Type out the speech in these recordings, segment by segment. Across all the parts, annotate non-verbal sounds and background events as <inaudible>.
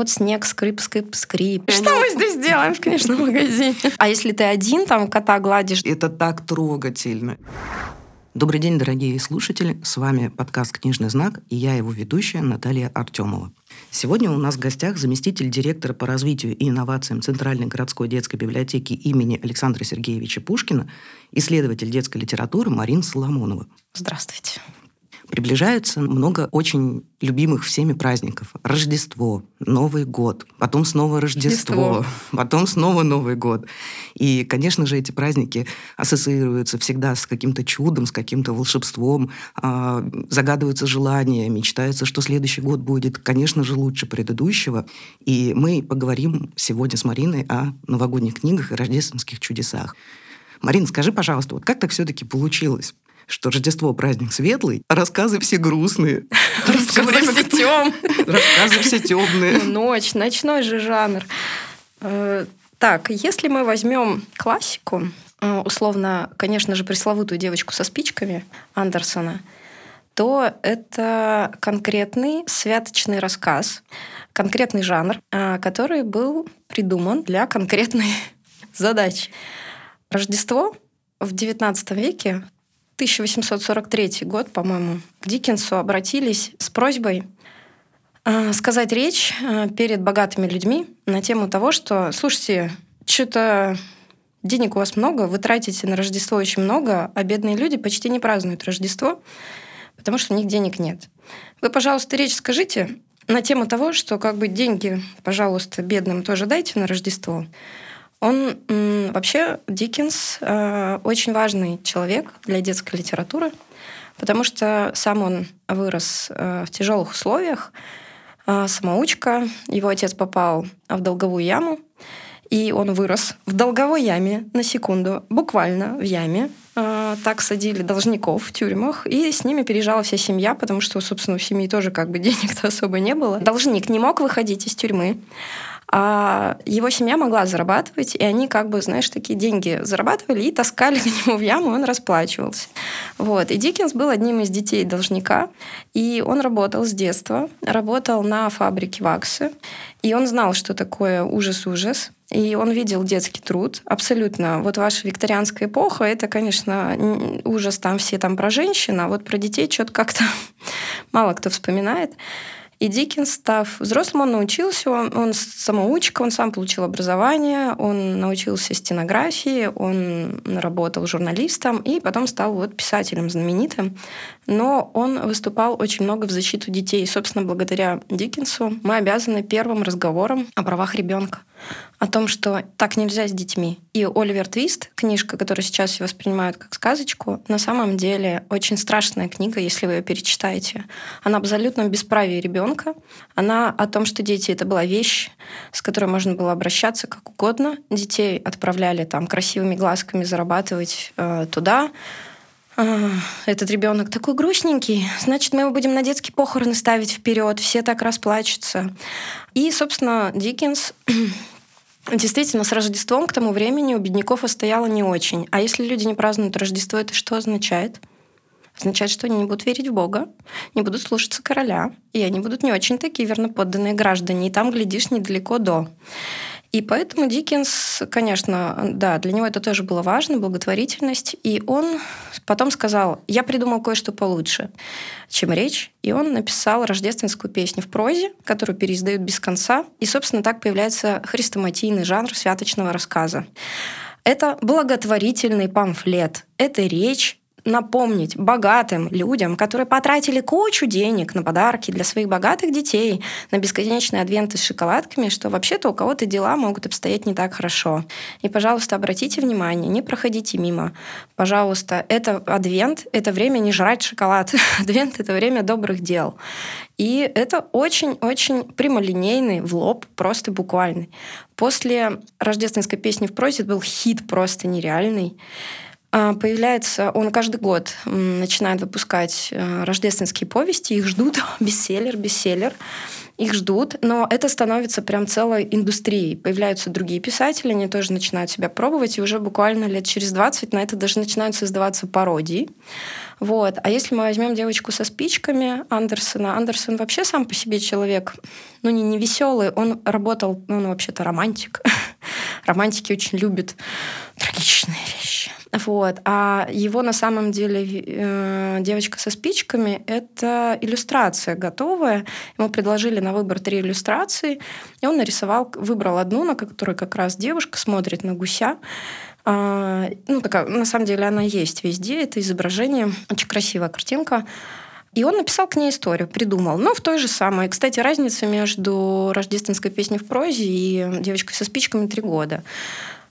вот снег, скрип, скрип, скрип. Что мы здесь делаем в книжном магазине? А если ты один, там кота гладишь? Это так трогательно. Добрый день, дорогие слушатели. С вами подкаст «Книжный знак» и я его ведущая Наталья Артемова. Сегодня у нас в гостях заместитель директора по развитию и инновациям Центральной городской детской библиотеки имени Александра Сергеевича Пушкина, исследователь детской литературы Марина Соломонова. Здравствуйте. Приближается много очень любимых всеми праздников. Рождество, Новый год, потом снова Рождество, Рождество, потом снова Новый год. И, конечно же, эти праздники ассоциируются всегда с каким-то чудом, с каким-то волшебством, а, загадываются желания, мечтается, что следующий год будет, конечно же, лучше предыдущего. И мы поговорим сегодня с Мариной о новогодних книгах и рождественских чудесах. Марин, скажи, пожалуйста, вот как так все-таки получилось? Что Рождество праздник светлый, а рассказы все грустные. <laughs> Рассказы все тем. Рассказы все темные. Ну, ночь, ночной же жанр. Э, так, если мы возьмем классику, э, условно, конечно же, пресловутую девочку со спичками Андерсона, то это конкретный святочный рассказ, конкретный жанр, э, который был придуман для конкретной <laughs> задачи. Рождество в XIX веке 1843 год, по-моему, к Диккенсу обратились с просьбой э, сказать речь э, перед богатыми людьми на тему того, что, слушайте, что-то денег у вас много, вы тратите на Рождество очень много, а бедные люди почти не празднуют Рождество, потому что у них денег нет. Вы, пожалуйста, речь скажите на тему того, что как бы деньги, пожалуйста, бедным тоже дайте на Рождество. Он вообще Диккенс э, очень важный человек для детской литературы, потому что сам он вырос э, в тяжелых условиях, э, самоучка, его отец попал в долговую яму, и он вырос в долговой яме, на секунду, буквально в яме. Так садили должников в тюрьмах, и с ними переезжала вся семья, потому что, собственно, у семьи тоже как бы <laughs> денег-то особо не было. Должник не мог выходить из тюрьмы. А его семья могла зарабатывать, и они как бы, знаешь, такие деньги зарабатывали и таскали <laughs> к нему в яму, и он расплачивался. Вот. И Диккенс был одним из детей должника, и он работал с детства, работал на фабрике ваксы, и он знал, что такое ужас-ужас, и он видел детский труд. Абсолютно. Вот ваша викторианская эпоха, это, конечно, ужас там все там про женщин, а вот про детей что-то как-то <laughs> мало кто вспоминает. И Диккенс, став взрослым, он научился, он, он самоучка, он сам получил образование, он научился стенографии, он работал журналистом и потом стал вот писателем знаменитым. Но он выступал очень много в защиту детей. И, собственно, благодаря Диккенсу мы обязаны первым разговором о правах ребенка о том, что так нельзя с детьми. И Оливер Твист, книжка, которую сейчас все воспринимают как сказочку, на самом деле очень страшная книга, если вы ее перечитаете. Она абсолютно бесправие ребенка. Она о том, что дети — это была вещь, с которой можно было обращаться как угодно. Детей отправляли там красивыми глазками зарабатывать э, туда, а, этот ребенок такой грустненький, значит, мы его будем на детские похороны ставить вперед, все так расплачутся. И, собственно, Диккенс Действительно, с Рождеством к тому времени у бедняков стояло не очень. А если люди не празднуют Рождество, это что означает? Означает, что они не будут верить в Бога, не будут слушаться короля, и они будут не очень такие верноподданные граждане. И там, глядишь, недалеко до. И поэтому Диккенс, конечно, да, для него это тоже было важно, благотворительность. И он потом сказал, я придумал кое-что получше, чем речь. И он написал рождественскую песню в прозе, которую переиздают без конца. И, собственно, так появляется хрестоматийный жанр святочного рассказа. Это благотворительный памфлет. Это речь напомнить богатым людям, которые потратили кучу денег на подарки для своих богатых детей, на бесконечные адвенты с шоколадками, что вообще-то у кого-то дела могут обстоять не так хорошо. И, пожалуйста, обратите внимание, не проходите мимо. Пожалуйста, это адвент, это время не жрать шоколад. <laughs> Адвент — это время добрых дел. И это очень-очень прямолинейный, в лоб, просто буквальный. После рождественской песни в прозе был хит просто нереальный. А, появляется, он каждый год начинает выпускать э, рождественские повести, их ждут, <laughs> бестселлер, бестселлер, их ждут, но это становится прям целой индустрией. Появляются другие писатели, они тоже начинают себя пробовать, и уже буквально лет через 20 на это даже начинают создаваться пародии. Вот. А если мы возьмем девочку со спичками Андерсона, Андерсон вообще сам по себе человек, ну не, не веселый, он работал, ну он вообще-то романтик. <laughs> Романтики очень любят трагичные вещи. Вот. А его на самом деле э, девочка со спичками — это иллюстрация готовая. Ему предложили на выбор три иллюстрации, и он нарисовал, выбрал одну, на которой как раз девушка смотрит на гуся. А, ну, такая, на самом деле она есть везде, это изображение, очень красивая картинка. И он написал к ней историю, придумал. Но в той же самой. Кстати, разница между рождественской песней в прозе и девочкой со спичками три года.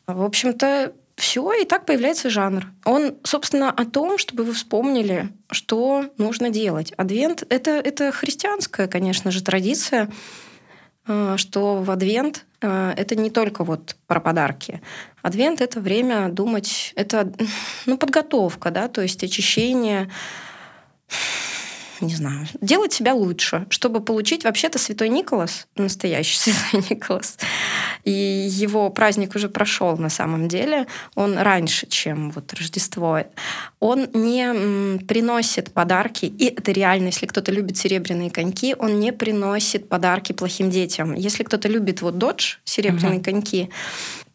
В общем-то, все, и так появляется жанр. Он, собственно, о том, чтобы вы вспомнили, что нужно делать. Адвент это, — это христианская, конечно же, традиция, э, что в Адвент э, это не только вот про подарки. Адвент — это время думать, это ну, подготовка, да, то есть очищение, не знаю, делать себя лучше, чтобы получить вообще-то Святой Николас, настоящий <laughs> Святой Николас. И его праздник уже прошел на самом деле. Он раньше, чем вот Рождество. Он не приносит подарки, и это реально, если кто-то любит серебряные коньки, он не приносит подарки плохим детям. Если кто-то любит вот Додж, серебряные угу. коньки,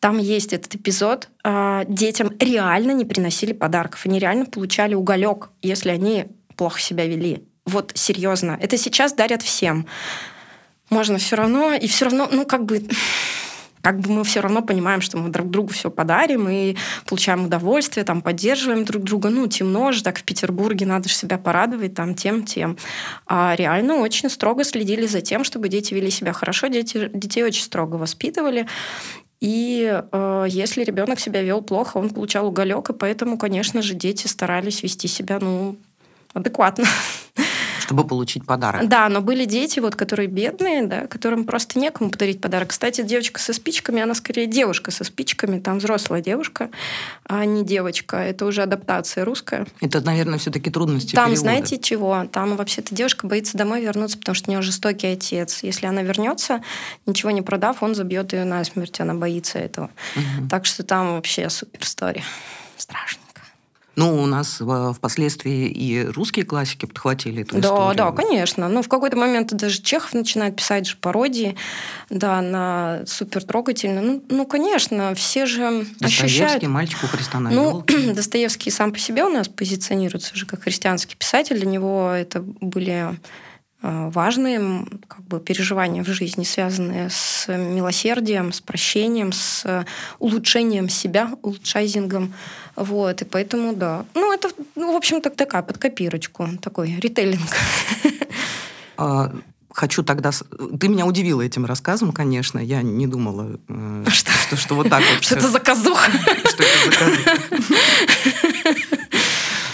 там есть этот эпизод. А, детям реально не приносили подарков. Они реально получали уголек, если они плохо себя вели. Вот серьезно. Это сейчас дарят всем. Можно все равно, и все равно, ну, как бы как бы мы все равно понимаем, что мы друг другу все подарим и получаем удовольствие, там, поддерживаем друг друга. Ну, темно же, так в Петербурге надо же себя порадовать там тем, тем. А реально очень строго следили за тем, чтобы дети вели себя хорошо. Дети, детей очень строго воспитывали. И э, если ребенок себя вел плохо, он получал уголек, и поэтому, конечно же, дети старались вести себя, ну, адекватно. <laughs> Чтобы получить подарок. Да, но были дети, вот, которые бедные, да, которым просто некому подарить подарок. Кстати, девочка со спичками, она скорее девушка со спичками, там взрослая девушка, а не девочка. Это уже адаптация русская. Это, наверное, все-таки трудности Там, перевода. знаете чего? Там вообще-то девушка боится домой вернуться, потому что у нее жестокий отец. Если она вернется, ничего не продав, он забьет ее насмерть. Она боится этого. Угу. Так что там вообще супер история. Страшно. Ну, у нас впоследствии и русские классики подхватили эту да, историю. Да, конечно. Ну, в какой-то момент даже Чехов начинает писать же пародии, да, на супер трогательно. Ну, ну, конечно, все же Достоевский, ощущают... мальчик у Христа на Ну, <clears throat> Достоевский сам по себе у нас позиционируется же как христианский писатель. Для него это были Э, важные как бы, переживания в жизни, связанные с милосердием, с прощением, с улучшением себя, улучшайзингом. Вот, и поэтому, да. Ну, это, ну, в общем-то, такая под копирочку, такой ритейлинг. <laughs> А, хочу тогда... Ты меня удивила этим рассказом, конечно. Я не думала, э, <laughs> что, что, что вот так <laughs> вот... Что это заказуха. Что это заказуха.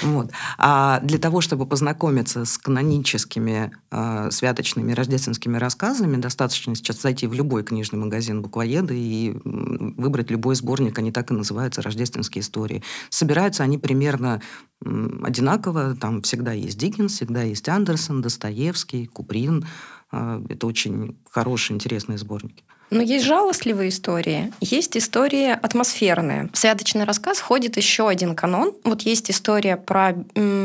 Вот. А для того, чтобы познакомиться с каноническими э, святочными рождественскими рассказами, достаточно сейчас зайти в любой книжный магазин буквоеда и выбрать любой сборник, они так и называются «Рождественские истории». Собираются они примерно одинаково, там всегда есть Диккенс, всегда есть Андерсон, Достоевский, Куприн. Э, это очень хорошие, интересные сборники. Но есть жалостливые истории, есть истории атмосферные. В святочный рассказ входит еще один канон. Вот есть история про,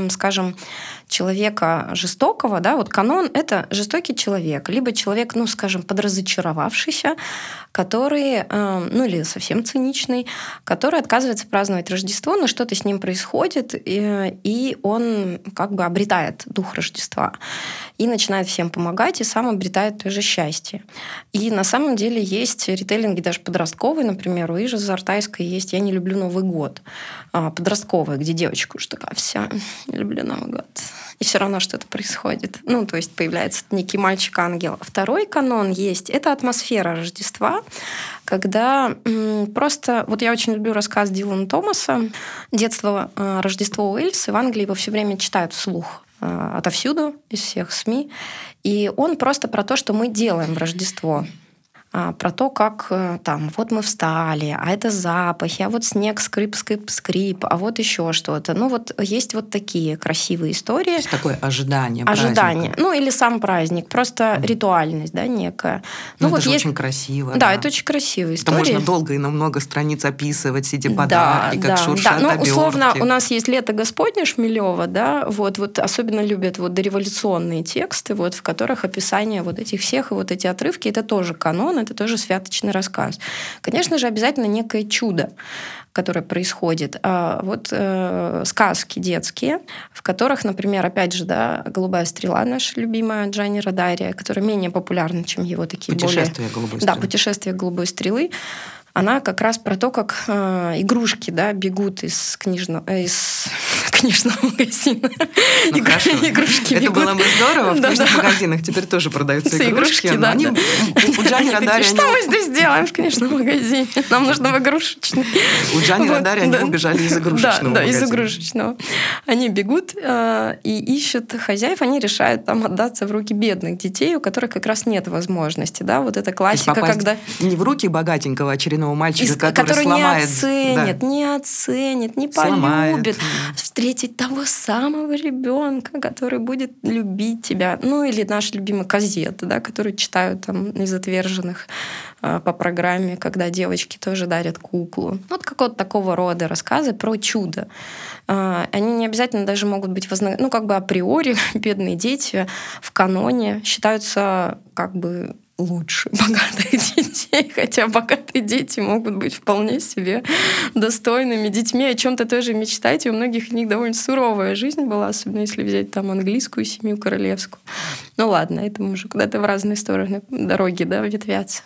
скажем, человека жестокого, да, вот канон — это жестокий человек, либо человек, ну, скажем, подразочаровавшийся, который, э, ну, или совсем циничный, который отказывается праздновать Рождество, но что-то с ним происходит, и, и он как бы обретает дух Рождества и начинает всем помогать, и сам обретает тоже счастье. И на самом деле есть ритейлинги даже подростковые, например, у Ижи Зартайской есть «Я не люблю Новый год», а, подростковая, где девочка уже такая вся «Не люблю Новый год» и все равно что-то происходит. Ну, то есть появляется некий мальчик-ангел. Второй канон есть — это атмосфера Рождества, когда просто... Вот я очень люблю рассказ Дилана Томаса «Детство, э, Рождество Уэльс», и в Англии его все время читают вслух э, отовсюду, из всех СМИ. И он просто про то, что мы делаем в Рождество. А, про то, как э, там вот мы встали, а это запахи, а вот снег, скрип, скрип, скрип, а вот еще что-то. Ну вот есть вот такие красивые истории. То есть такое ожидание. Ожидание. Праздника. Ну или сам праздник, просто mm. ритуальность, да, некая. Ну, ну вот это есть... очень красиво. Да, да, это очень красивая история. Это можно долго и на много страниц описывать, сидя подарки, да, как да, шуршат да. Ну, условно, у нас есть «Лето Господне» Шмелева, да, вот, вот особенно любят вот дореволюционные тексты, вот, в которых описание вот этих всех и вот эти отрывки, это тоже канон, это тоже святочный рассказ. Конечно же, обязательно некое чудо которое происходит. А вот э, сказки детские, в которых, например, опять же, да, «Голубая стрела» наша любимая Джани Радария, которая менее популярна, чем его такие «Путешествие более... голубой стрелы». Да, «Путешествие голубой стрелы» она как раз про то, как э, игрушки да, бегут из книжного, э, из <laughs> книжного магазина. Ну, Игр... Игрушки Это бегут. было бы здорово. В да, книжных да. магазинах теперь тоже продаются игрушки. игрушки да, они, да. У Джани <laughs> Радари... Что мы здесь делаем в книжном магазине? Нам нужно в игрушечный. У Джани вот, Радари они убежали из игрушечного Да, да, из игрушечного. Они бегут э, и ищут хозяев, они решают там отдаться в руки бедных детей, у которых как раз нет возможности. Да? Вот эта классика, когда... Не в руки богатенького очередного бедного мальчика, Из, который, который сломает, не оценит, да. не оценит, не сломает. полюбит. Встретить того самого ребенка, который будет любить тебя. Ну или наш любимый казет, да, который читают там из отверженных э, по программе, когда девочки тоже дарят куклу. Вот какого-то такого рода рассказы про чудо. Э, они не обязательно даже могут быть вознаграждены, ну как бы априори <laughs> бедные дети в каноне считаются как бы лучше <laughs> богатых детей, хотя богатые дети могут быть вполне себе достойными детьми, о чем-то тоже мечтать, и у многих из них довольно суровая жизнь была, особенно если взять там английскую семью королевскую. Ну ладно, это мы уже куда-то в разные стороны дороги да, ветвятся.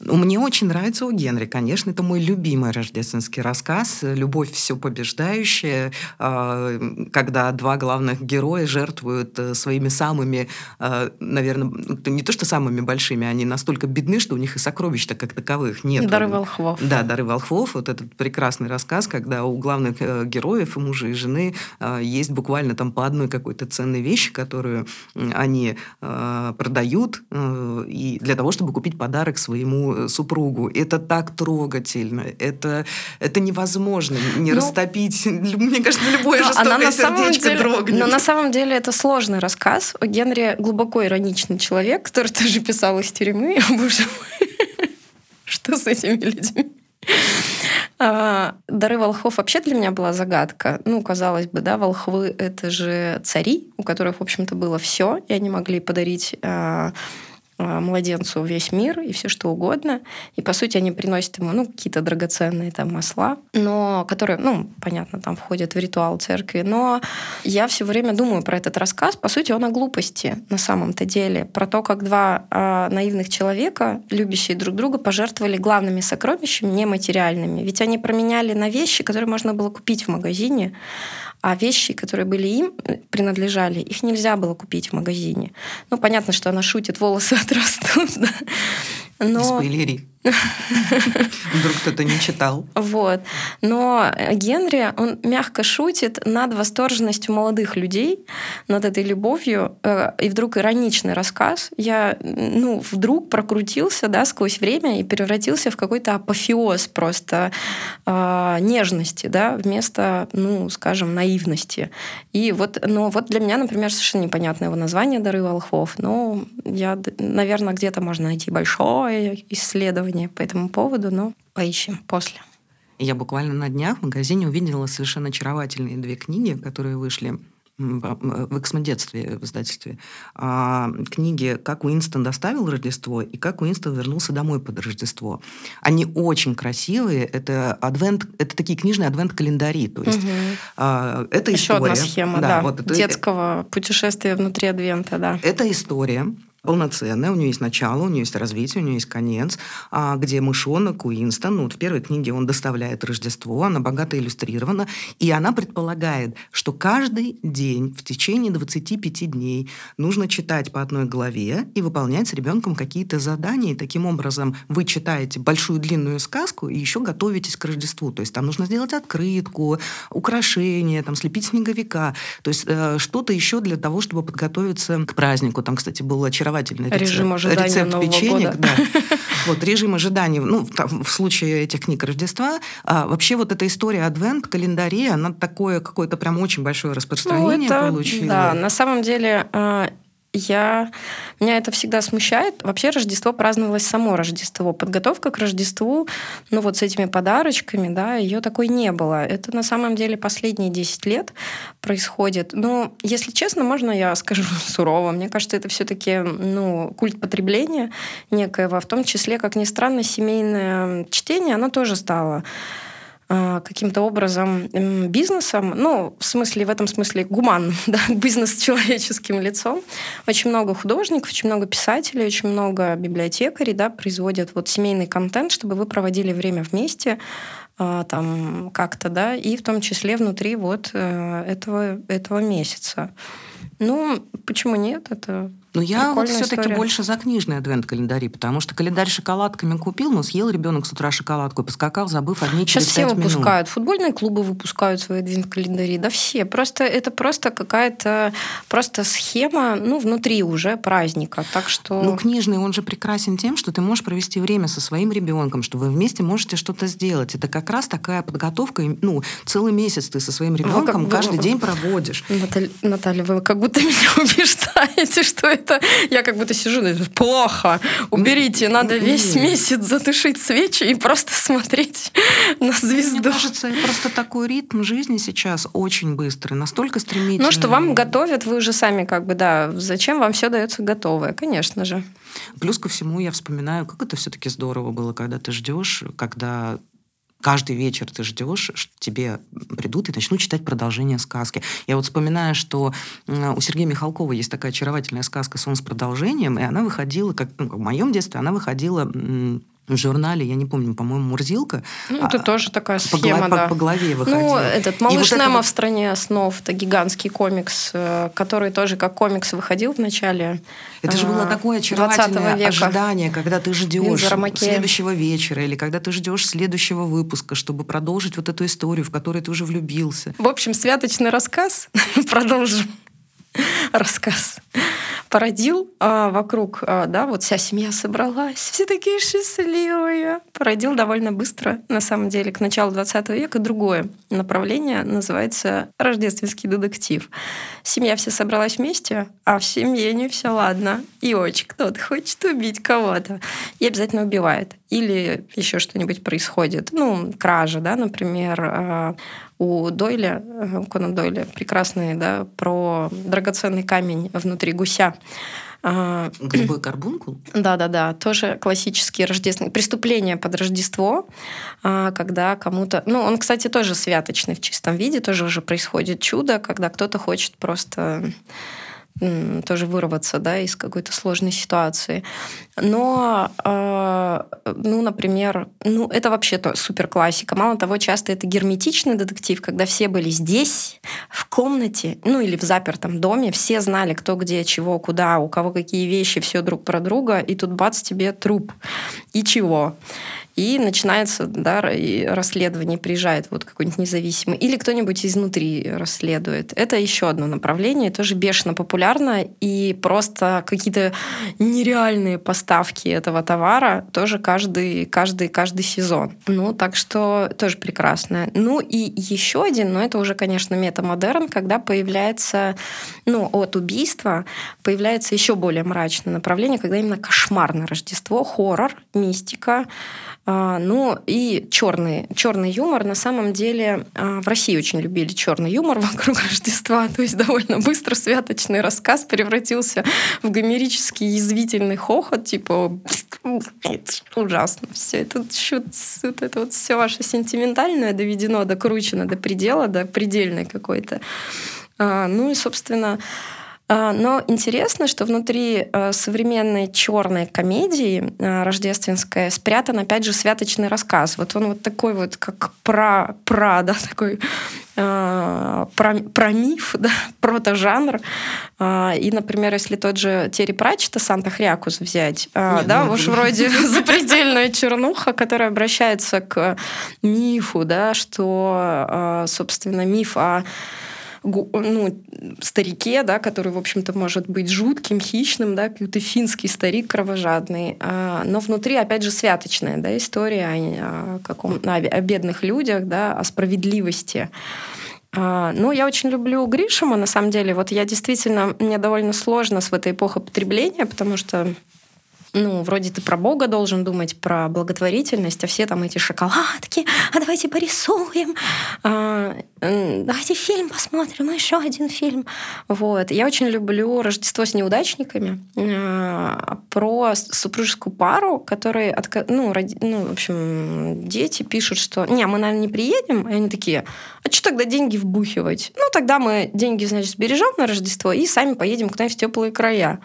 Мне очень нравится у Генри, конечно, это мой любимый рождественский рассказ «Любовь все побеждающая», а, когда два главных героя жертвуют э, своими самыми, а, наверное, ну, не то что самыми большими, они настолько бедны, что у них и сокровищ-то как таковых нет. «Дары волхвов». Да, «Дары волхвов», вот этот прекрасный рассказ, когда у главных э, героев, и мужа, и жены а, есть буквально там по одной какой-то ценной вещи, которую они продают э, и для того, чтобы купить подарок своему Э, супругу. Это так трогательно. Это, это невозможно не ну, растопить. Мне кажется, любое жестокое она сердечко деле, дрогнет. Но на самом деле это сложный рассказ. У Генри глубоко ироничный человек, который тоже писал из тюрьмы. <laughs> Боже мой, что с этими людьми? А, дары волхвов вообще для меня была загадка. Ну, казалось бы, да, волхвы — это же цари, у которых, в общем-то, было все, и они могли подарить а, младенцу весь мир и все что угодно. И, по сути, они приносят ему ну, какие-то драгоценные там масла, но которые, ну, понятно, там входят в ритуал церкви. Но я все время думаю про этот рассказ. По сути, он о глупости на самом-то деле. Про то, как два э, наивных человека, любящие друг друга, пожертвовали главными сокровищами нематериальными. Ведь они променяли на вещи, которые можно было купить в магазине, а вещи, которые были им, э, принадлежали, их нельзя было купить в магазине. Ну, понятно, что она шутит, волосы <laughs> отрастут, да. Но... Спойлери. <laughs> Вдруг кто-то не читал. Вот. Но Генри, он мягко шутит над восторженностью молодых людей, над этой любовью. Э, и вдруг ироничный рассказ. Я, ну, вдруг прокрутился, да, сквозь время и превратился в какой-то апофеоз просто э, нежности, да, вместо, ну, скажем, наивности. И вот, но вот для меня, например, совершенно непонятное его название «Дары волхвов». Но я, наверное, где-то можно найти большое исследование исследования по этому поводу, но поищем после. Я буквально на днях в магазине увидела совершенно очаровательные две книги, которые вышли в эксмодетстве в издательстве. А, книги «Как Уинстон доставил Рождество» и «Как Уинстон вернулся домой под Рождество». Они очень красивые. Это, адвент, это такие книжные адвент-календари. То есть, угу. а, это Еще история. одна схема, да. да вот это, детского путешествия внутри адвента, да. Это история полноценная, у нее есть начало, у нее есть развитие, у нее есть конец, а, где мышонок Уинстон, ну, вот в первой книге он доставляет Рождество, она богато иллюстрирована, и она предполагает, что каждый день в течение 25 дней нужно читать по одной главе и выполнять с ребенком какие-то задания, и таким образом вы читаете большую длинную сказку и еще готовитесь к Рождеству, то есть там нужно сделать открытку, украшения, там, слепить снеговика, то есть э, что-то еще для того, чтобы подготовиться к празднику. Там, кстати, был очаровательный очаровательный рецепт. Режим ожидания рецепт Нового печенек, года. <laughs> да. Вот режим ожидания, ну, в случае этих книг Рождества, а, вообще вот эта история адвент, календари, она такое какое-то прям очень большое распространение ну, это, получила. Да, на самом деле э, я... Меня это всегда смущает. Вообще Рождество праздновалось само Рождество. Подготовка к Рождеству, ну вот с этими подарочками, да, ее такой не было. Это на самом деле последние 10 лет происходит. Но, если честно, можно я скажу <laughs> сурово. Мне кажется, это все таки ну, культ потребления некоего. В том числе, как ни странно, семейное чтение, оно тоже стало каким-то образом бизнесом, ну, в смысле, в этом смысле гуманным, <laughs> да, бизнес с человеческим лицом. Очень много художников, очень много писателей, очень много библиотекарей, да, производят вот семейный контент, чтобы вы проводили время вместе, а, там как-то, да, и в том числе внутри вот э, этого, этого месяца. Ну, почему нет? Это но я вот все-таки больше за книжные адвент-календари, потому что календарь шоколадками купил, но съел ребенок с утра шоколадку и поскакал, забыв одни Сейчас все минут. выпускают. Футбольные клубы выпускают свои адвент-календари. Да все. Просто это просто какая-то просто схема, ну, внутри уже праздника. Так что... Ну, книжный, он же прекрасен тем, что ты можешь провести время со своим ребенком, что вы вместе можете что-то сделать. Это как раз такая подготовка, ну, целый месяц ты со своим ребенком каждый вы... день проводишь. Наталья, Наталья, вы как будто <laughs> меня убеждаете, что это я как будто сижу, плохо, уберите, надо весь месяц затушить свечи и просто смотреть <laughs> на звезду. Мне кажется, просто такой ритм жизни сейчас очень быстрый, настолько стремительный. Ну, что вам готовят, вы уже сами как бы, да, зачем вам все дается готовое, конечно же. Плюс ко всему я вспоминаю, как это все-таки здорово было, когда ты ждешь, когда каждый вечер ты ждешь, что тебе придут и начнут читать продолжение сказки. Я вот вспоминаю, что у Сергея Михалкова есть такая очаровательная сказка «Сон с продолжением», и она выходила, как ну, в моем детстве, она выходила в журнале, я не помню, по-моему, «Мурзилка». Ну, это а, тоже такая схема, по, да. По, по голове выходила. Ну, этот «Малыш вот Немо вот... в стране снов» — это гигантский комикс, э, который тоже как комикс выходил в начале Это же было э, такое очаровательное века. ожидание, когда ты ждешь следующего вечера или когда ты ждешь следующего выпуска, чтобы продолжить вот эту историю, в которой ты уже влюбился. В общем, святочный рассказ. <laughs> Продолжим рассказ породил а, вокруг, а, да, вот вся семья собралась, все такие счастливые. Породил довольно быстро, на самом деле, к началу 20 века другое направление, называется рождественский детектив. Семья вся собралась вместе, а в семье не все ладно. И очень кто-то хочет убить кого-то. И обязательно убивает. Или еще что-нибудь происходит. Ну, кража, да, например, а, у Дойля, э, Конан Дойля, прекрасный, да, про драгоценный камень внутри гуся. А, Голубой карбункул? <clears throat> Да-да-да, тоже классические рождественные преступления под Рождество, а, когда кому-то... Ну, он, кстати, тоже святочный в чистом виде, тоже уже происходит чудо, когда кто-то хочет просто тоже вырваться да, из какой-то сложной ситуации. Но, э, ну, например, ну, это вообще-то супер классика. Мало того, часто это герметичный детектив, когда все были здесь, в комнате, ну или в запертом доме, все знали, кто где, чего, куда, у кого какие вещи, все друг про друга, и тут бац, тебе труп. И чего? И начинается да, расследование, приезжает вот какой-нибудь независимый, или кто-нибудь изнутри расследует. Это еще одно направление, тоже бешено популярно, и просто какие-то нереальные поставки этого товара тоже каждый, каждый, каждый сезон. Ну, так что тоже прекрасно. Ну, и еще один, но это уже, конечно, метамодерн, когда появляется, ну, от убийства появляется еще более мрачное направление, когда именно кошмар на Рождество, хоррор, мистика, ну и черный, черный юмор. На самом деле а, в России очень любили черный юмор <laughs> вокруг Рождества. То есть довольно быстро святочный рассказ превратился в гомерический язвительный хохот, типа ужасно. Все это, вот это вот все ваше сентиментальное доведено, докручено до предела, до предельной какой-то. А, ну и, собственно, а, но интересно, что внутри э, современной черной комедии э, рождественской спрятан, опять же, святочный рассказ. Вот он вот такой вот, как про, про да, <laughs> такой э, про, про миф, <laughs> да, протожанр. И, например, если тот же Терри Пратчета «Санта Хрякус» взять, Нет, да, ну, уж вроде <laughs> запредельная чернуха, которая обращается к мифу, да, что, собственно, миф о ну, старике, да, который, в общем-то, может быть жутким, хищным, да, какой-то финский старик кровожадный. А, но внутри, опять же, святочная да, история о, каком, о бедных людях, да, о справедливости. А, ну, я очень люблю Гришима, на самом деле. Вот я действительно, мне довольно сложно с этой эпохе потребления, потому что ну, вроде ты про Бога должен думать, про благотворительность, а все там эти шоколадки, а давайте порисуем, а, давайте фильм посмотрим, еще один фильм. Вот. Я очень люблю «Рождество с неудачниками», а, про супружескую пару, которые, ну, роди, ну, в общем, дети пишут, что «не, мы, наверное, не приедем», и они такие «а что тогда деньги вбухивать?» Ну, тогда мы деньги, значит, сбережем на Рождество и сами поедем куда-нибудь в теплые края.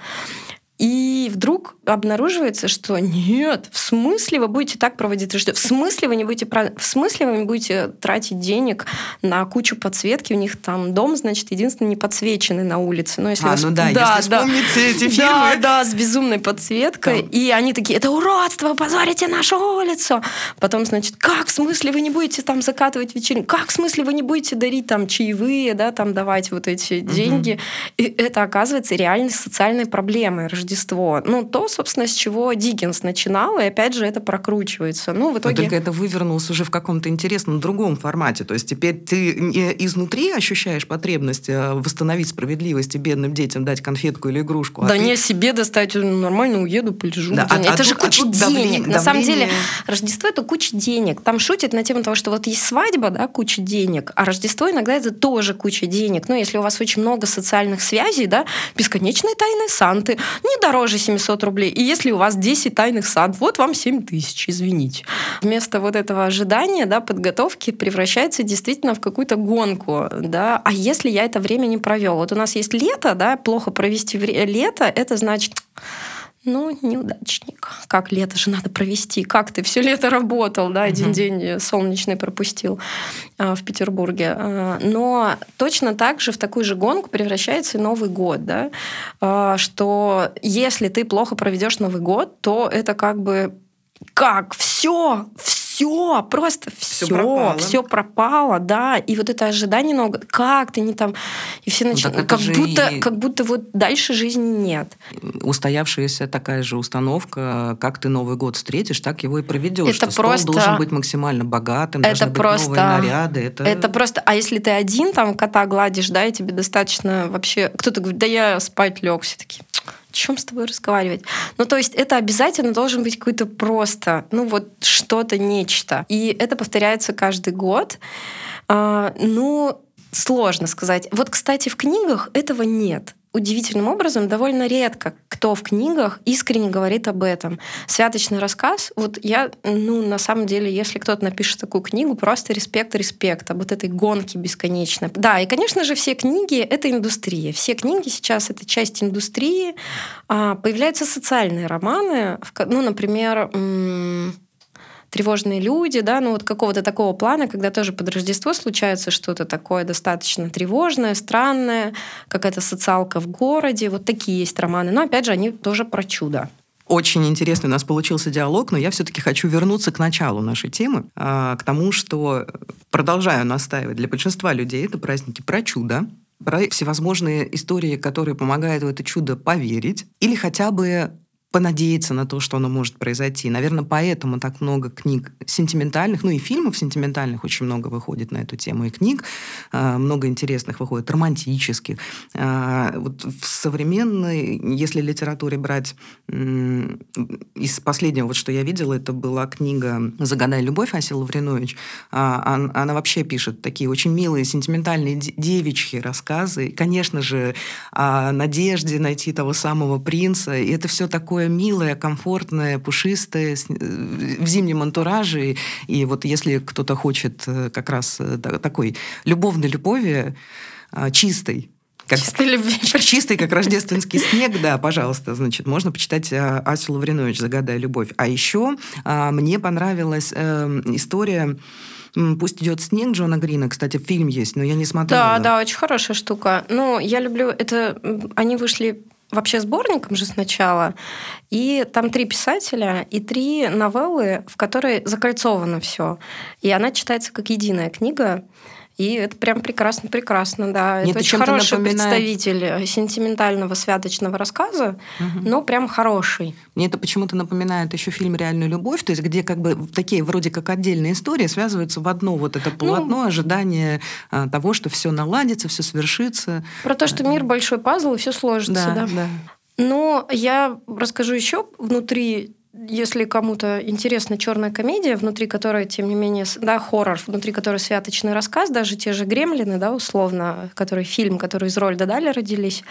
И вдруг обнаруживается, что нет, в смысле вы будете так проводить Рождество? В смысле вы не будете, в смысле вы не будете тратить денег на кучу подсветки? У них там дом, значит, единственный не подсвеченный на улице. Ну, если а, ну да, да, если да. вспомните эти <laughs> фильмы. Да, да, с безумной подсветкой. Да. И они такие, это уродство, вы позорите нашу улицу. Потом, значит, как в смысле вы не будете там закатывать вечеринку? Как в смысле вы не будете дарить там чаевые, да, там давать вот эти деньги? Угу. И это оказывается реальной социальной проблемой Рождество. Ну, то, собственно, с чего Диккенс начинал, и опять же это прокручивается. Ну, в итоге... Но только это вывернулось уже в каком-то интересном другом формате. То есть теперь ты не изнутри ощущаешь потребность э, восстановить справедливость и бедным детям дать конфетку или игрушку. А да ты... не себе достать, нормально уеду, полежу. Да, а, это а же тут, куча а денег. Давление, На самом деле, Рождество это куча денег. Там шутят на тему того, что вот есть свадьба, да, куча денег, а Рождество иногда это тоже куча денег. Ну, если у вас очень много социальных связей, да, бесконечные тайны Санты, не не дороже 700 рублей. И если у вас 10 тайных сад, вот вам 7 тысяч, извините. Вместо вот этого ожидания, да, подготовки превращается действительно в какую-то гонку, да. А если я это время не провел? Вот у нас есть лето, да, плохо провести лето, это значит ну, неудачник. Как лето же надо провести? Как ты все лето работал, да, один угу. день солнечный пропустил а, в Петербурге. А, но точно так же в такую же гонку превращается и Новый год, да, а, что если ты плохо проведешь Новый год, то это как бы как все, все все, просто все, все пропало. все пропало, да, и вот это ожидание много, как ты не там, и все начинают, ну, как будто, и... как будто вот дальше жизни нет. Устоявшаяся такая же установка, как ты Новый год встретишь, так его и проведешь. Это что просто стол должен быть максимально богатым, это должны просто... быть новые наряды. Это... это просто, а если ты один там кота гладишь, да, и тебе достаточно вообще, кто-то говорит, да я спать лег, все таки чем с тобой разговаривать? Ну, то есть это обязательно должен быть какой-то просто, ну, вот что-то, нечто. И это повторяется каждый год. А, ну, сложно сказать. Вот, кстати, в книгах этого нет удивительным образом довольно редко кто в книгах искренне говорит об этом. Святочный рассказ, вот я, ну, на самом деле, если кто-то напишет такую книгу, просто респект, респект об вот этой гонке бесконечной. Да, и, конечно же, все книги — это индустрия. Все книги сейчас — это часть индустрии. А, появляются социальные романы, ну, например, тревожные люди, да, ну вот какого-то такого плана, когда тоже под Рождество случается что-то такое достаточно тревожное, странное, какая-то социалка в городе, вот такие есть романы. Но опять же, они тоже про чудо. Очень интересный у нас получился диалог, но я все-таки хочу вернуться к началу нашей темы, а, к тому, что продолжаю настаивать, для большинства людей это праздники про чудо, про всевозможные истории, которые помогают в это чудо поверить, или хотя бы понадеяться на то, что оно может произойти. Наверное, поэтому так много книг сентиментальных, ну и фильмов сентиментальных очень много выходит на эту тему, и книг э, много интересных выходит, романтических. Э, вот в современной, если литературе брать из последнего, вот что я видела, это была книга «Загадай любовь» Ася Лавринович. Она, она вообще пишет такие очень милые, сентиментальные девичьи рассказы. И, конечно же, о надежде найти того самого принца. И это все такое такое милое, комфортное, пушистое, э, в зимнем антураже. И вот если кто-то хочет э, как раз э, такой любовной любови, а, чистой, как, чистой любви. <laughs> Чистый, как рождественский снег, да, пожалуйста, значит, можно почитать Асю Лавринович «Загадай любовь». А еще а, мне понравилась э, история Пусть идет снег Джона Грина. Кстати, фильм есть, но я не смотрела. Да, да, очень хорошая штука. Ну, я люблю это. Они вышли вообще сборником же сначала. И там три писателя и три новеллы, в которой закольцовано все. И она читается как единая книга. И это прям прекрасно-прекрасно, да. Мне это очень хороший напоминает... представитель сентиментального святочного рассказа, угу. но прям хороший. Мне это почему-то напоминает еще фильм «Реальная любовь», то есть где как бы такие вроде как отдельные истории связываются в одно вот это ну, полотно, ну, ожидание а, того, что все наладится, все свершится. Про то, что мир большой пазл, и все сложится, да. да. да. Но я расскажу еще внутри если кому-то интересна черная комедия, внутри которой, тем не менее, да, хоррор, внутри которой святочный рассказ, даже те же «Гремлины», да, условно, который фильм, который из Рольда Дали родились,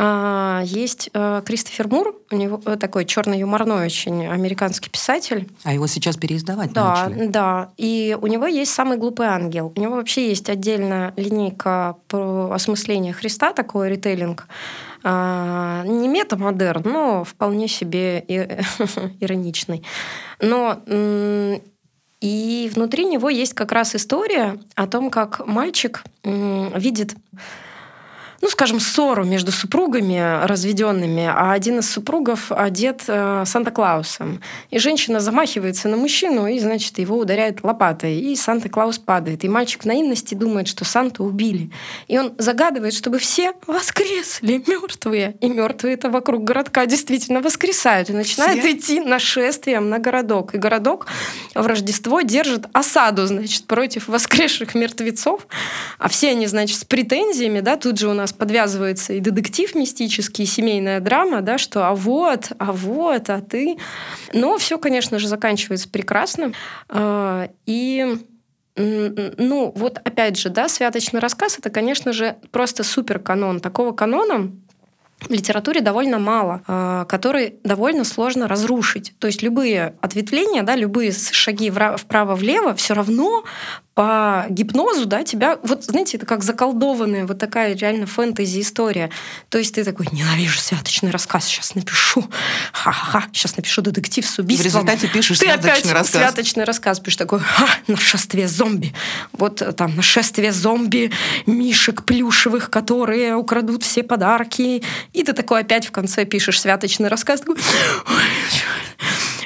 а, есть а, Кристофер Мур, у него э, такой черный юморной очень американский писатель. А его сейчас переиздавать да, начали. Да, и у него есть «Самый глупый ангел». У него вообще есть отдельная линейка про осмысление Христа, такой ритейлинг, а, не метамодерн, но вполне себе <laughs> ироничный. Но и внутри него есть как раз история о том, как мальчик видит ну, скажем, ссору между супругами разведенными, а один из супругов одет э, Санта-Клаусом. И женщина замахивается на мужчину и, значит, его ударяет лопатой. И Санта-Клаус падает. И мальчик в наивности думает, что Санту убили. И он загадывает, чтобы все воскресли <laughs> мертвые. И мертвые-то вокруг городка действительно воскресают. И начинает все? идти нашествием на городок. И городок в Рождество держит осаду, значит, против воскресших мертвецов. А все они, значит, с претензиями, да, тут же у нас нас подвязывается и детектив мистический, и семейная драма, да, что а вот, а вот, а ты. Но все, конечно же, заканчивается прекрасно. А, и ну, вот опять же, да, святочный рассказ это, конечно же, просто супер канон. Такого канона в литературе довольно мало, а, который довольно сложно разрушить. То есть любые ответвления, да, любые шаги вправо-влево все равно по гипнозу, да, тебя, вот знаете, это как заколдованная вот такая реально фэнтези-история. То есть ты такой, ненавижу святочный рассказ, сейчас напишу, ха-ха-ха, сейчас напишу детектив с убийством. В результате пишешь ты святочный опять рассказ. святочный рассказ пишешь, такой, ха, нашествие зомби. Вот там нашествие зомби, мишек плюшевых, которые украдут все подарки. И ты такой опять в конце пишешь святочный рассказ, такой, ой,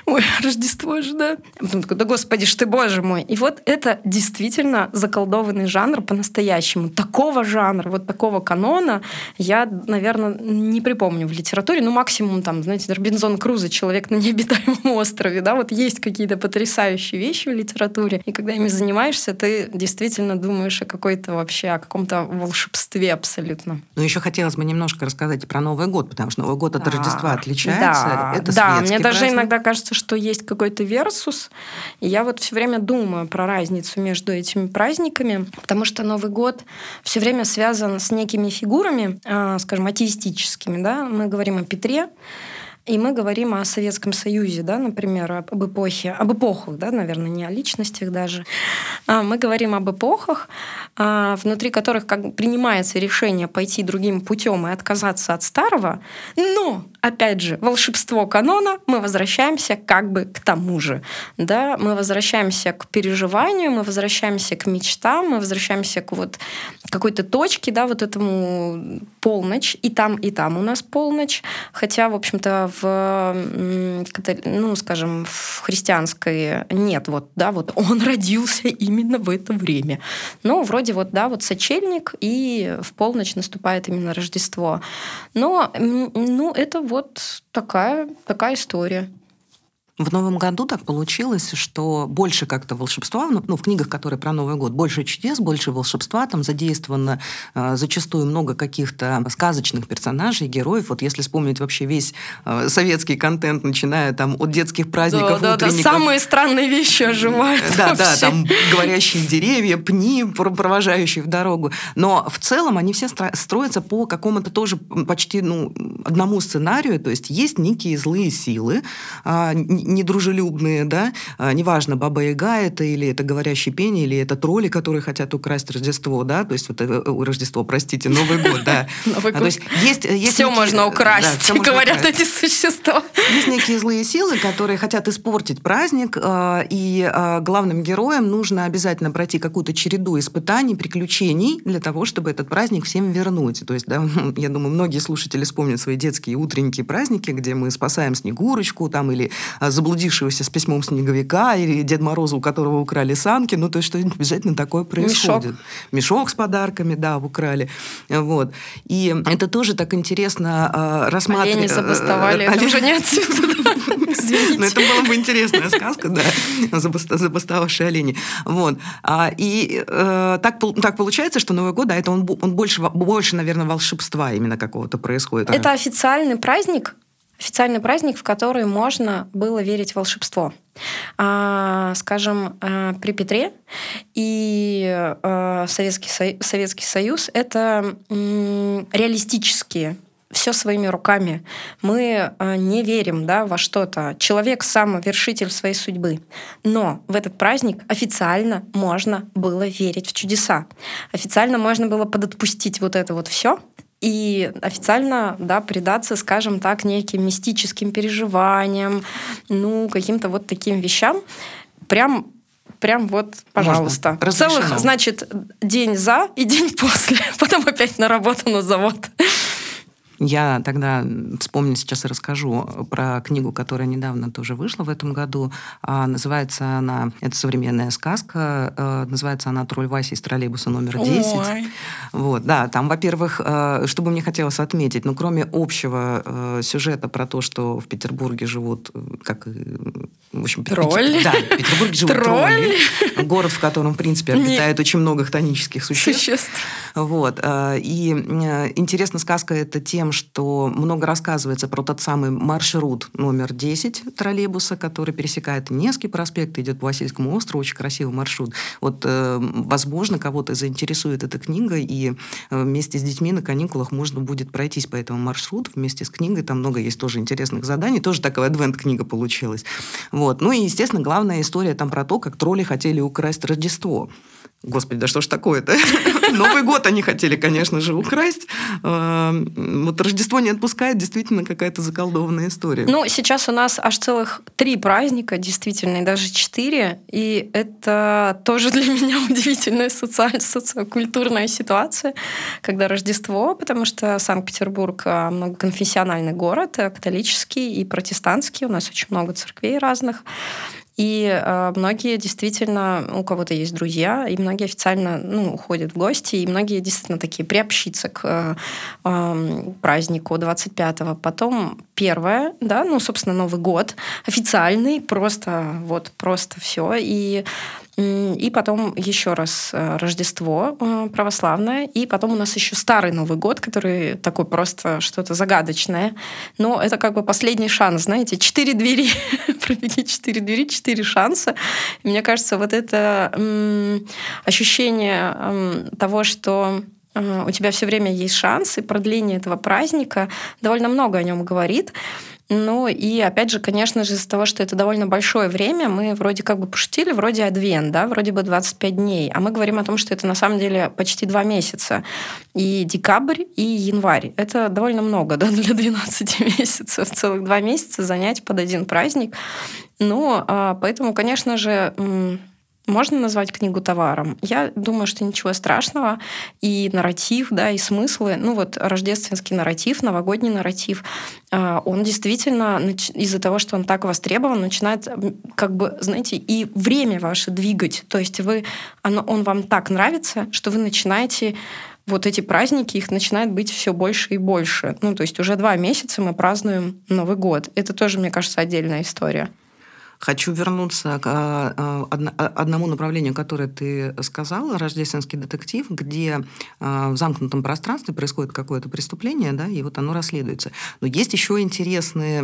<laughs> Рождество же, да. А потом такой, да господи ж ты, боже мой. И вот это действительно заколдованный жанр по-настоящему. Такого жанра, вот такого канона я, наверное, не припомню в литературе. Ну, максимум там, знаете, Робинзон Крузо, человек на необитаемом острове, да, вот есть какие-то потрясающие вещи в литературе. И когда ими занимаешься, ты действительно думаешь о какой-то вообще, о каком-то волшебстве абсолютно. Ну, еще хотелось бы немножко рассказать про Новый год, потому что Новый год от Рождества отличается. Да, это да мне даже праздник. иногда кажется, что есть какой-то версус. И я вот все время думаю про разницу между этими праздниками, потому что Новый год все время связан с некими фигурами, а, скажем, атеистическими. Да? Мы говорим о Петре, и мы говорим о Советском Союзе, да, например, об эпохе, об эпохах, да, наверное, не о личностях даже. А, мы говорим об эпохах, а, внутри которых как принимается решение пойти другим путем и отказаться от старого, но опять же, волшебство канона, мы возвращаемся как бы к тому же. Да? Мы возвращаемся к переживанию, мы возвращаемся к мечтам, мы возвращаемся к вот какой-то точке, да, вот этому полночь, и там, и там у нас полночь. Хотя, в общем-то, в, ну, скажем, в христианской нет вот, да, вот он <laughs> родился именно в это время. Но вроде вот, да, вот сочельник, и в полночь наступает именно Рождество. Но, ну, это вот такая, такая история. В Новом году так получилось, что больше как-то волшебства, ну, ну, в книгах, которые про Новый год, больше чудес, больше волшебства, там задействовано э, зачастую много каких-то сказочных персонажей, героев. Вот если вспомнить вообще весь э, советский контент, начиная там от детских праздников, да, да, да, самые странные вещи оживают. Да, вообще. да, там говорящие деревья, пни, провожающие в дорогу. Но в целом они все строятся по какому-то тоже почти ну, одному сценарию, то есть есть некие злые силы, э, недружелюбные, да, а, неважно, Баба Яга это или это говорящий пень, или это тролли, которые хотят украсть Рождество, да, то есть вот э, Рождество, простите, Новый год, да. <laughs> Новый а, год. есть, есть все можно украсть, <laughs> говорят эти существа. Есть некие злые силы, которые хотят испортить праздник, а, и главным героям нужно обязательно пройти какую-то череду испытаний, приключений для того, чтобы этот праздник всем вернуть. То есть, да, <laughs> я думаю, многие слушатели вспомнят свои детские утренние праздники, где мы спасаем Снегурочку там или заблудившегося с письмом снеговика или Дед Мороза, у которого украли санки. Ну, то есть что-нибудь обязательно такое происходит. Мешок. Мешок с подарками, да, украли. Вот. И это тоже так интересно э, рассматривать. Олени забастовали. Это уже не отсюда. Ну, это была бы интересная сказка, да, забастовавшие олени. Вот. А, и э, так, так получается, что Новый год, да, это он, он больше, больше, наверное, волшебства именно какого-то происходит. Это официальный праздник, официальный праздник, в который можно было верить в волшебство. А, скажем, а, при Петре и Советский, Со... Советский Союз это реалистические все своими руками. Мы э, не верим да, во что-то. Человек сам вершитель своей судьбы. Но в этот праздник официально можно было верить в чудеса. Официально можно было подотпустить вот это вот все и официально да, предаться, скажем так, неким мистическим переживаниям, ну, каким-то вот таким вещам. Прям прям вот, пожалуйста. Целых, значит, день за и день <laughs> после. Потом опять на работу на завод. Я тогда вспомню сейчас и расскажу про книгу, которая недавно тоже вышла в этом году. А, называется она, это современная сказка, а, называется она «Тролль Вася из троллейбуса номер 10». Ой. Вот, да, там, во-первых, а, что бы мне хотелось отметить, ну, кроме общего а, сюжета про то, что в Петербурге живут, как, в общем, Тролль. Да, в Петербурге живут тролли. Город, в котором, в принципе, обитает очень много хтонических существ. существ. Вот. И интересна сказка это тем, что много рассказывается про тот самый маршрут номер 10 троллейбуса, который пересекает Невский проспект, идет по Васильскому острову, очень красивый маршрут. Вот, э, возможно, кого-то заинтересует эта книга, и э, вместе с детьми на каникулах можно будет пройтись по этому маршруту вместе с книгой. Там много есть тоже интересных заданий. Тоже такая адвент-книга получилась. Вот. Ну и, естественно, главная история там про то, как тролли хотели украсть Рождество. Господи, да что ж такое-то? <laughs> Новый год они хотели, конечно же, украсть. А, вот Рождество не отпускает, действительно какая-то заколдованная история. Ну, сейчас у нас аж целых три праздника, действительно, и даже четыре. И это тоже для меня <laughs> удивительная социальная, социокультурная ситуация, когда Рождество, потому что Санкт-Петербург а, многоконфессиональный город, э, католический и протестантский, у нас очень много церквей разных. И э, многие действительно, у кого-то есть друзья, и многие официально ну, ходят в гости, и многие действительно такие приобщиться к э, э, празднику 25-го. Потом первое, да, ну, собственно, Новый год, официальный, просто вот, просто все. И и потом еще раз э, Рождество э, православное, и потом у нас еще Старый Новый год, который такой просто что-то загадочное. Но это как бы последний шанс, знаете, четыре двери, <laughs> пробеги четыре двери, четыре шанса. И мне кажется, вот это ощущение того, что э, у тебя все время есть шанс, и продление этого праздника довольно много о нем говорит. Ну и опять же, конечно же, из-за того, что это довольно большое время, мы вроде как бы пошутили, вроде адвент, да, вроде бы 25 дней, а мы говорим о том, что это на самом деле почти два месяца. И декабрь, и январь. Это довольно много, <laughs> да, для 12 месяцев, целых два месяца занять под один праздник. Ну, а поэтому, конечно же, можно назвать книгу товаром? Я думаю, что ничего страшного. И нарратив, да, и смыслы, ну вот рождественский нарратив, новогодний нарратив, а, он действительно из-за того, что он так востребован, начинает как бы, знаете, и время ваше двигать. То есть вы, оно, он вам так нравится, что вы начинаете вот эти праздники, их начинает быть все больше и больше. Ну, то есть уже два месяца мы празднуем Новый год. Это тоже, мне кажется, отдельная история. Хочу вернуться к а, а, а, одному направлению, которое ты сказала, рождественский детектив, где в замкнутом пространстве происходит какое-то преступление, да, и вот оно расследуется. Но есть еще интересная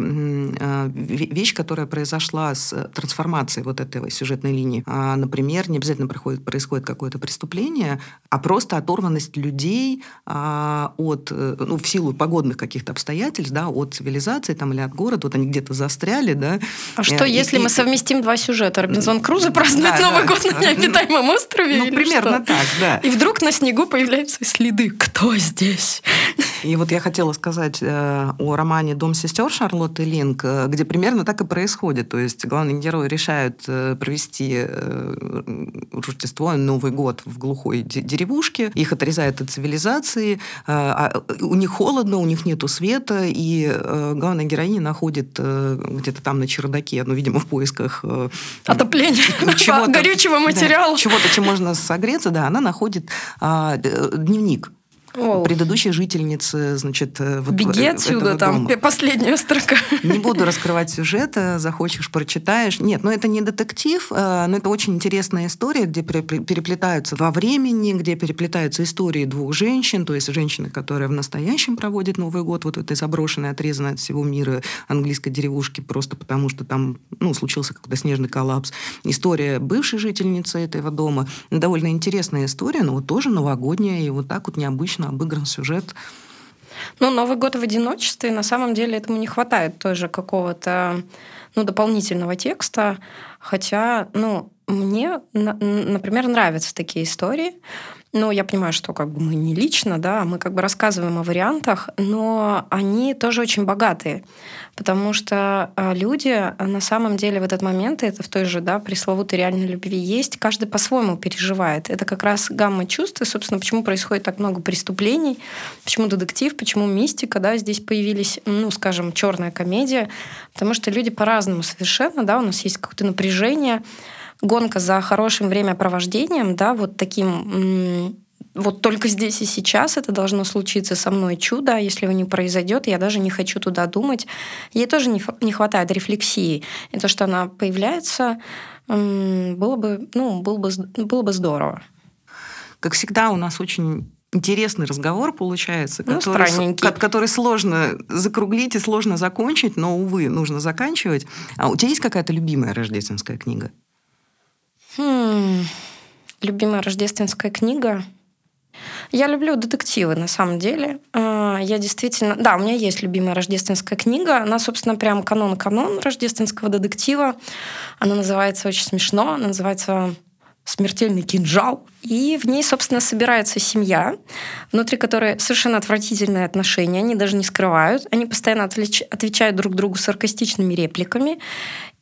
вещь, которая произошла с трансформацией вот этой сюжетной линии. Например, не обязательно происходит, происходит какое-то преступление, а просто оторванность людей от, ну, в силу погодных каких-то обстоятельств, да, от цивилизации там, или от города, вот они где-то застряли, да. А что, и, если и, мы мы совместим два сюжета. Робинзон Крузо празднует да, Новый да, год на необитаемом острове. Ну, примерно что? так, да. И вдруг на снегу появляются следы. Кто здесь? И вот я хотела сказать э, о романе «Дом сестер» Шарлотты Линк, э, где примерно так и происходит. То есть главные герои решают э, провести э, Рождество, Новый год в глухой деревушке. Их отрезают от цивилизации. Э, а у них холодно, у них нету света, и э, главная героиня находит где-то там на чердаке, ну, видимо, в поисках... Э, Отопления, <laughs> горючего материала. Да, чего-то, чем можно согреться, да, она находит а, дневник Оу. предыдущей жительницы, значит... Э, вот Беги отсюда, там, дома. последняя строка. Не буду раскрывать сюжет, захочешь, прочитаешь. Нет, ну это не детектив, э, но это очень интересная история, где переплетаются во времени, где переплетаются истории двух женщин, то есть женщины, которая в настоящем проводит Новый год вот этой заброшенной, отрезанной от всего мира английской деревушки, просто потому что там ну, случился какой-то снежный коллапс. История бывшей жительницы этого дома. Довольно интересная история, но вот тоже новогодняя, и вот так вот необычно обыгран сюжет. Ну, Новый год в одиночестве, на самом деле этому не хватает тоже какого-то ну, дополнительного текста. Хотя, ну, мне, например, нравятся такие истории. Ну, я понимаю, что как бы мы не лично, да, мы как бы рассказываем о вариантах, но они тоже очень богатые, потому что а, люди а, на самом деле в этот момент, это в той же, да, пресловутой реальной любви есть, каждый по-своему переживает. Это как раз гамма чувств, и, собственно, почему происходит так много преступлений, почему детектив, почему мистика, да, здесь появились, ну, скажем, черная комедия, потому что люди по-разному совершенно, да, у нас есть какое-то напряжение, гонка за хорошим времяпровождением, да, вот таким вот только здесь и сейчас это должно случиться со мной чудо, а если его не произойдет, я даже не хочу туда думать. Ей тоже не, не хватает рефлексии. И то, что она появляется, было бы, ну, было бы, было бы здорово. Как всегда, у нас очень интересный разговор получается, ну, который, который сложно закруглить и сложно закончить, но, увы, нужно заканчивать. А у тебя есть какая-то любимая рождественская книга? Хм, любимая рождественская книга. Я люблю детективы, на самом деле. А, я действительно... Да, у меня есть любимая рождественская книга. Она, собственно, прям канон-канон рождественского детектива. Она называется очень смешно. Она называется смертельный кинжал. И в ней, собственно, собирается семья, внутри которой совершенно отвратительные отношения. Они даже не скрывают. Они постоянно отвечают друг другу саркастичными репликами.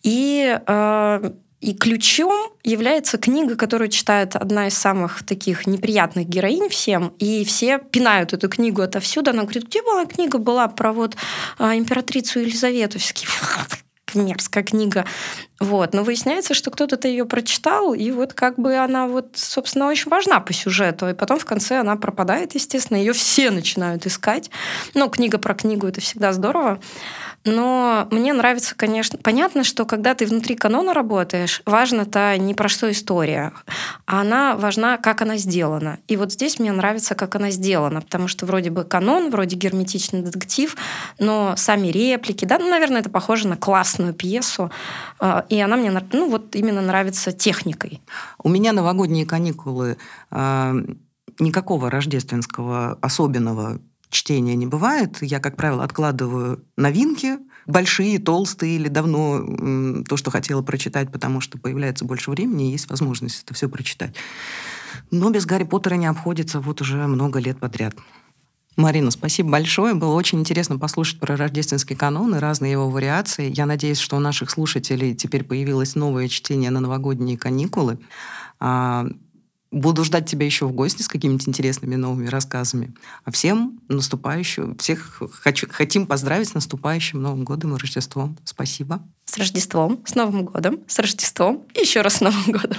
И э, и ключом является книга, которую читает одна из самых таких неприятных героинь всем, и все пинают эту книгу отовсюду. Она говорит, где была книга была про вот а, императрицу Елизавету? <laughs> мерзкая книга. Вот. Но выясняется, что кто-то ее прочитал, и вот как бы она вот, собственно, очень важна по сюжету. И потом в конце она пропадает, естественно, ее все начинают искать. Ну, книга про книгу — это всегда здорово. Но мне нравится, конечно, понятно, что когда ты внутри канона работаешь, важно-то не про что история, а она важна, как она сделана. И вот здесь мне нравится, как она сделана, потому что вроде бы канон, вроде герметичный детектив, но сами реплики, да, ну, наверное, это похоже на классную пьесу, а, и она мне, ну, вот именно нравится техникой. У меня новогодние каникулы а, никакого рождественского особенного чтения не бывает. Я, как правило, откладываю новинки, большие, толстые или давно то, что хотела прочитать, потому что появляется больше времени и есть возможность это все прочитать. Но без Гарри Поттера не обходится вот уже много лет подряд. Марина, спасибо большое. Было очень интересно послушать про рождественский канон и разные его вариации. Я надеюсь, что у наших слушателей теперь появилось новое чтение на новогодние каникулы. Буду ждать тебя еще в гости с какими-то интересными новыми рассказами. А всем наступающим, всех хочу, хотим поздравить с наступающим Новым годом и Рождеством. Спасибо. С Рождеством, с Новым годом, с Рождеством и еще раз с Новым годом.